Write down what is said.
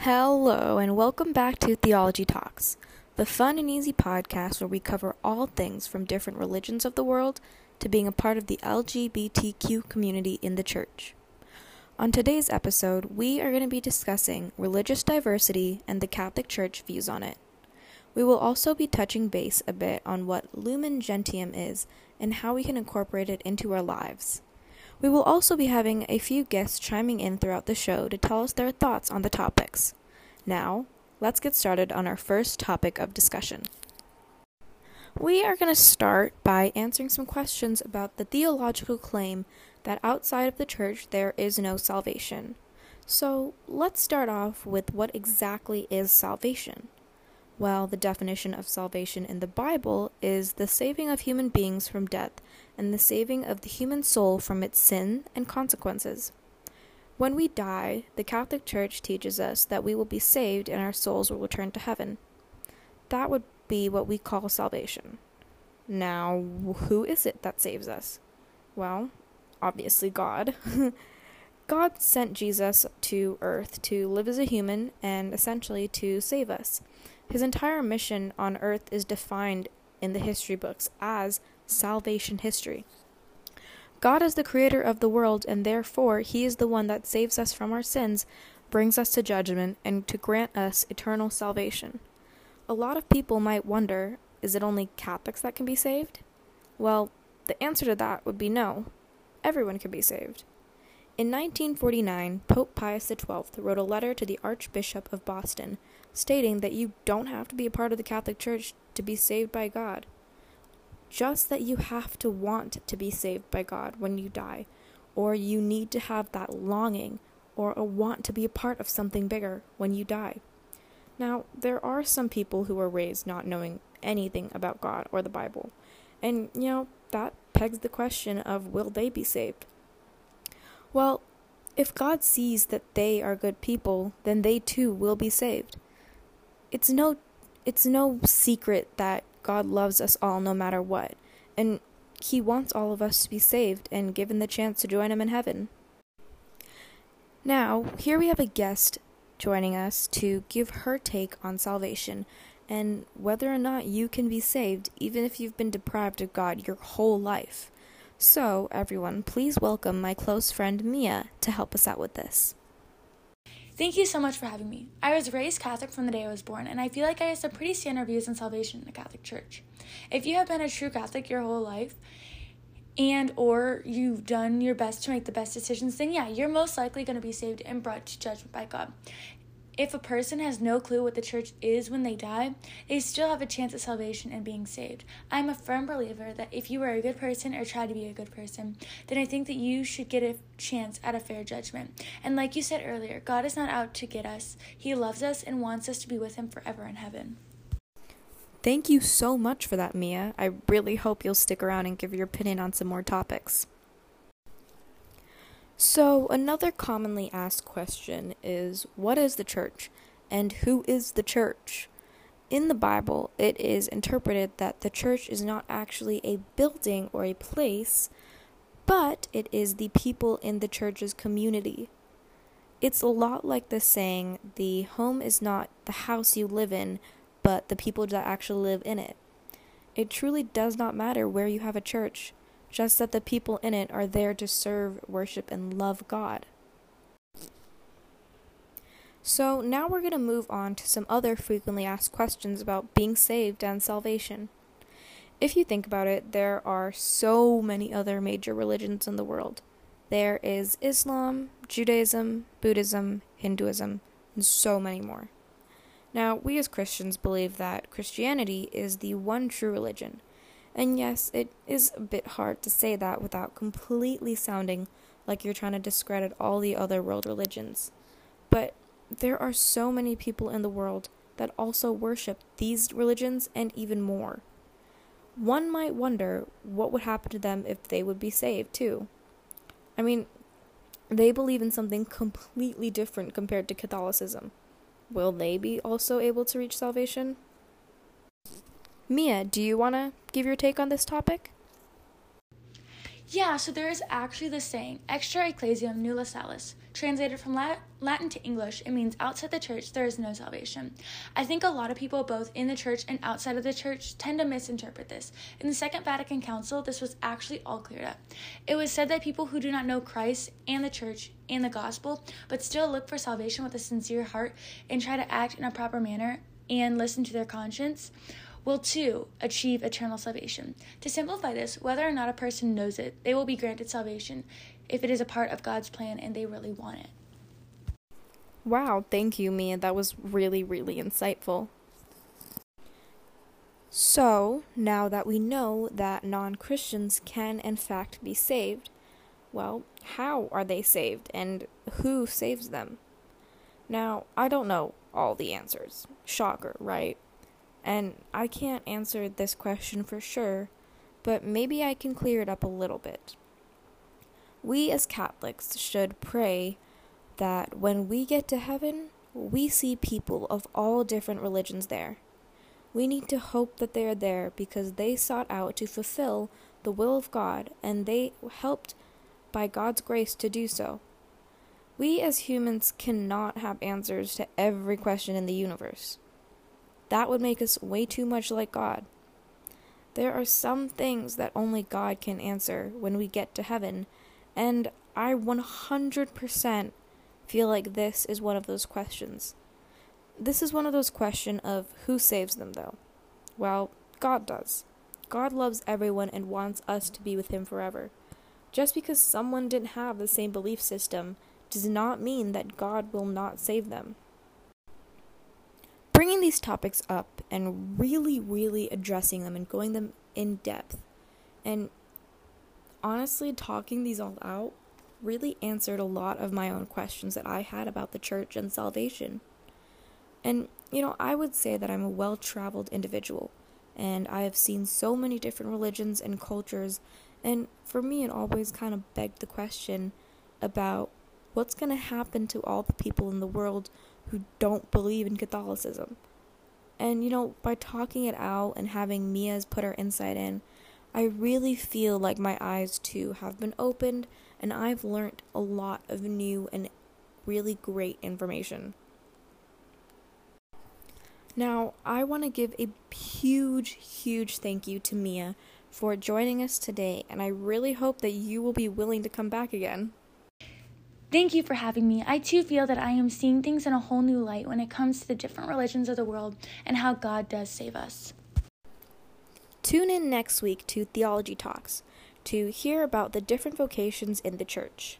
Hello, and welcome back to Theology Talks, the fun and easy podcast where we cover all things from different religions of the world to being a part of the LGBTQ community in the church. On today's episode, we are going to be discussing religious diversity and the Catholic Church views on it. We will also be touching base a bit on what Lumen Gentium is and how we can incorporate it into our lives. We will also be having a few guests chiming in throughout the show to tell us their thoughts on the topics. Now, let's get started on our first topic of discussion. We are going to start by answering some questions about the theological claim that outside of the church there is no salvation. So, let's start off with what exactly is salvation. Well, the definition of salvation in the Bible is the saving of human beings from death and the saving of the human soul from its sin and consequences. When we die, the Catholic Church teaches us that we will be saved and our souls will return to heaven. That would be what we call salvation. Now, who is it that saves us? Well, obviously God. God sent Jesus to earth to live as a human and essentially to save us. His entire mission on earth is defined in the history books as salvation history. God is the creator of the world, and therefore He is the one that saves us from our sins, brings us to judgment, and to grant us eternal salvation. A lot of people might wonder is it only Catholics that can be saved? Well, the answer to that would be no. Everyone can be saved. In 1949, Pope Pius XII wrote a letter to the Archbishop of Boston stating that you don't have to be a part of the Catholic Church to be saved by God. Just that you have to want to be saved by God when you die, or you need to have that longing or a want to be a part of something bigger when you die. Now, there are some people who are raised not knowing anything about God or the Bible, and you know, that pegs the question of will they be saved? Well, if God sees that they are good people, then they too will be saved. It's no it's no secret that God loves us all no matter what, and he wants all of us to be saved and given the chance to join him in heaven. Now, here we have a guest joining us to give her take on salvation and whether or not you can be saved even if you've been deprived of God your whole life. So, everyone, please welcome my close friend Mia to help us out with this. Thank you so much for having me. I was raised Catholic from the day I was born, and I feel like I have some pretty standard views on salvation in the Catholic Church. If you have been a true Catholic your whole life, and or you've done your best to make the best decisions, then yeah, you're most likely going to be saved and brought to judgment by God if a person has no clue what the church is when they die, they still have a chance at salvation and being saved. I'm a firm believer that if you are a good person or try to be a good person, then I think that you should get a chance at a fair judgment. And like you said earlier, God is not out to get us, He loves us and wants us to be with Him forever in heaven. Thank you so much for that, Mia. I really hope you'll stick around and give your opinion on some more topics. So, another commonly asked question is what is the church and who is the church? In the Bible, it is interpreted that the church is not actually a building or a place, but it is the people in the church's community. It's a lot like the saying, the home is not the house you live in, but the people that actually live in it. It truly does not matter where you have a church just that the people in it are there to serve, worship, and love God. So now we're going to move on to some other frequently asked questions about being saved and salvation. If you think about it, there are so many other major religions in the world. There is Islam, Judaism, Buddhism, Hinduism, and so many more. Now, we as Christians believe that Christianity is the one true religion, and yes, it is a bit hard to say that without completely sounding like you're trying to discredit all the other world religions. But there are so many people in the world that also worship these religions and even more. One might wonder what would happen to them if they would be saved, too. I mean, they believe in something completely different compared to Catholicism. Will they be also able to reach salvation? Mia, do you want to give your take on this topic? Yeah, so there is actually the saying, extra ecclesiam nulla salus, translated from Latin to English, it means outside the church there is no salvation. I think a lot of people, both in the church and outside of the church, tend to misinterpret this. In the Second Vatican Council, this was actually all cleared up. It was said that people who do not know Christ and the church and the gospel, but still look for salvation with a sincere heart and try to act in a proper manner and listen to their conscience, will too achieve eternal salvation. To simplify this, whether or not a person knows it, they will be granted salvation if it is a part of God's plan and they really want it. Wow, thank you, Mia. That was really, really insightful. So, now that we know that non Christians can in fact be saved, well, how are they saved and who saves them? Now, I don't know all the answers. Shocker, right? And I can't answer this question for sure, but maybe I can clear it up a little bit. We as Catholics should pray that when we get to heaven, we see people of all different religions there. We need to hope that they are there because they sought out to fulfill the will of God and they helped by God's grace to do so. We as humans cannot have answers to every question in the universe. That would make us way too much like God. There are some things that only God can answer when we get to heaven, and I 100% feel like this is one of those questions. This is one of those questions of who saves them, though. Well, God does. God loves everyone and wants us to be with Him forever. Just because someone didn't have the same belief system does not mean that God will not save them these topics up and really, really addressing them and going them in depth. And honestly, talking these all out really answered a lot of my own questions that I had about the church and salvation. And, you know, I would say that I'm a well traveled individual, and I have seen so many different religions and cultures, and for me, it always kind of begged the question about what's going to happen to all the people in the world who don't believe in Catholicism. And you know, by talking it out and having Mia's put her insight in, I really feel like my eyes too have been opened and I've learned a lot of new and really great information. Now, I want to give a huge, huge thank you to Mia for joining us today, and I really hope that you will be willing to come back again. Thank you for having me. I too feel that I am seeing things in a whole new light when it comes to the different religions of the world and how God does save us. Tune in next week to Theology Talks to hear about the different vocations in the church.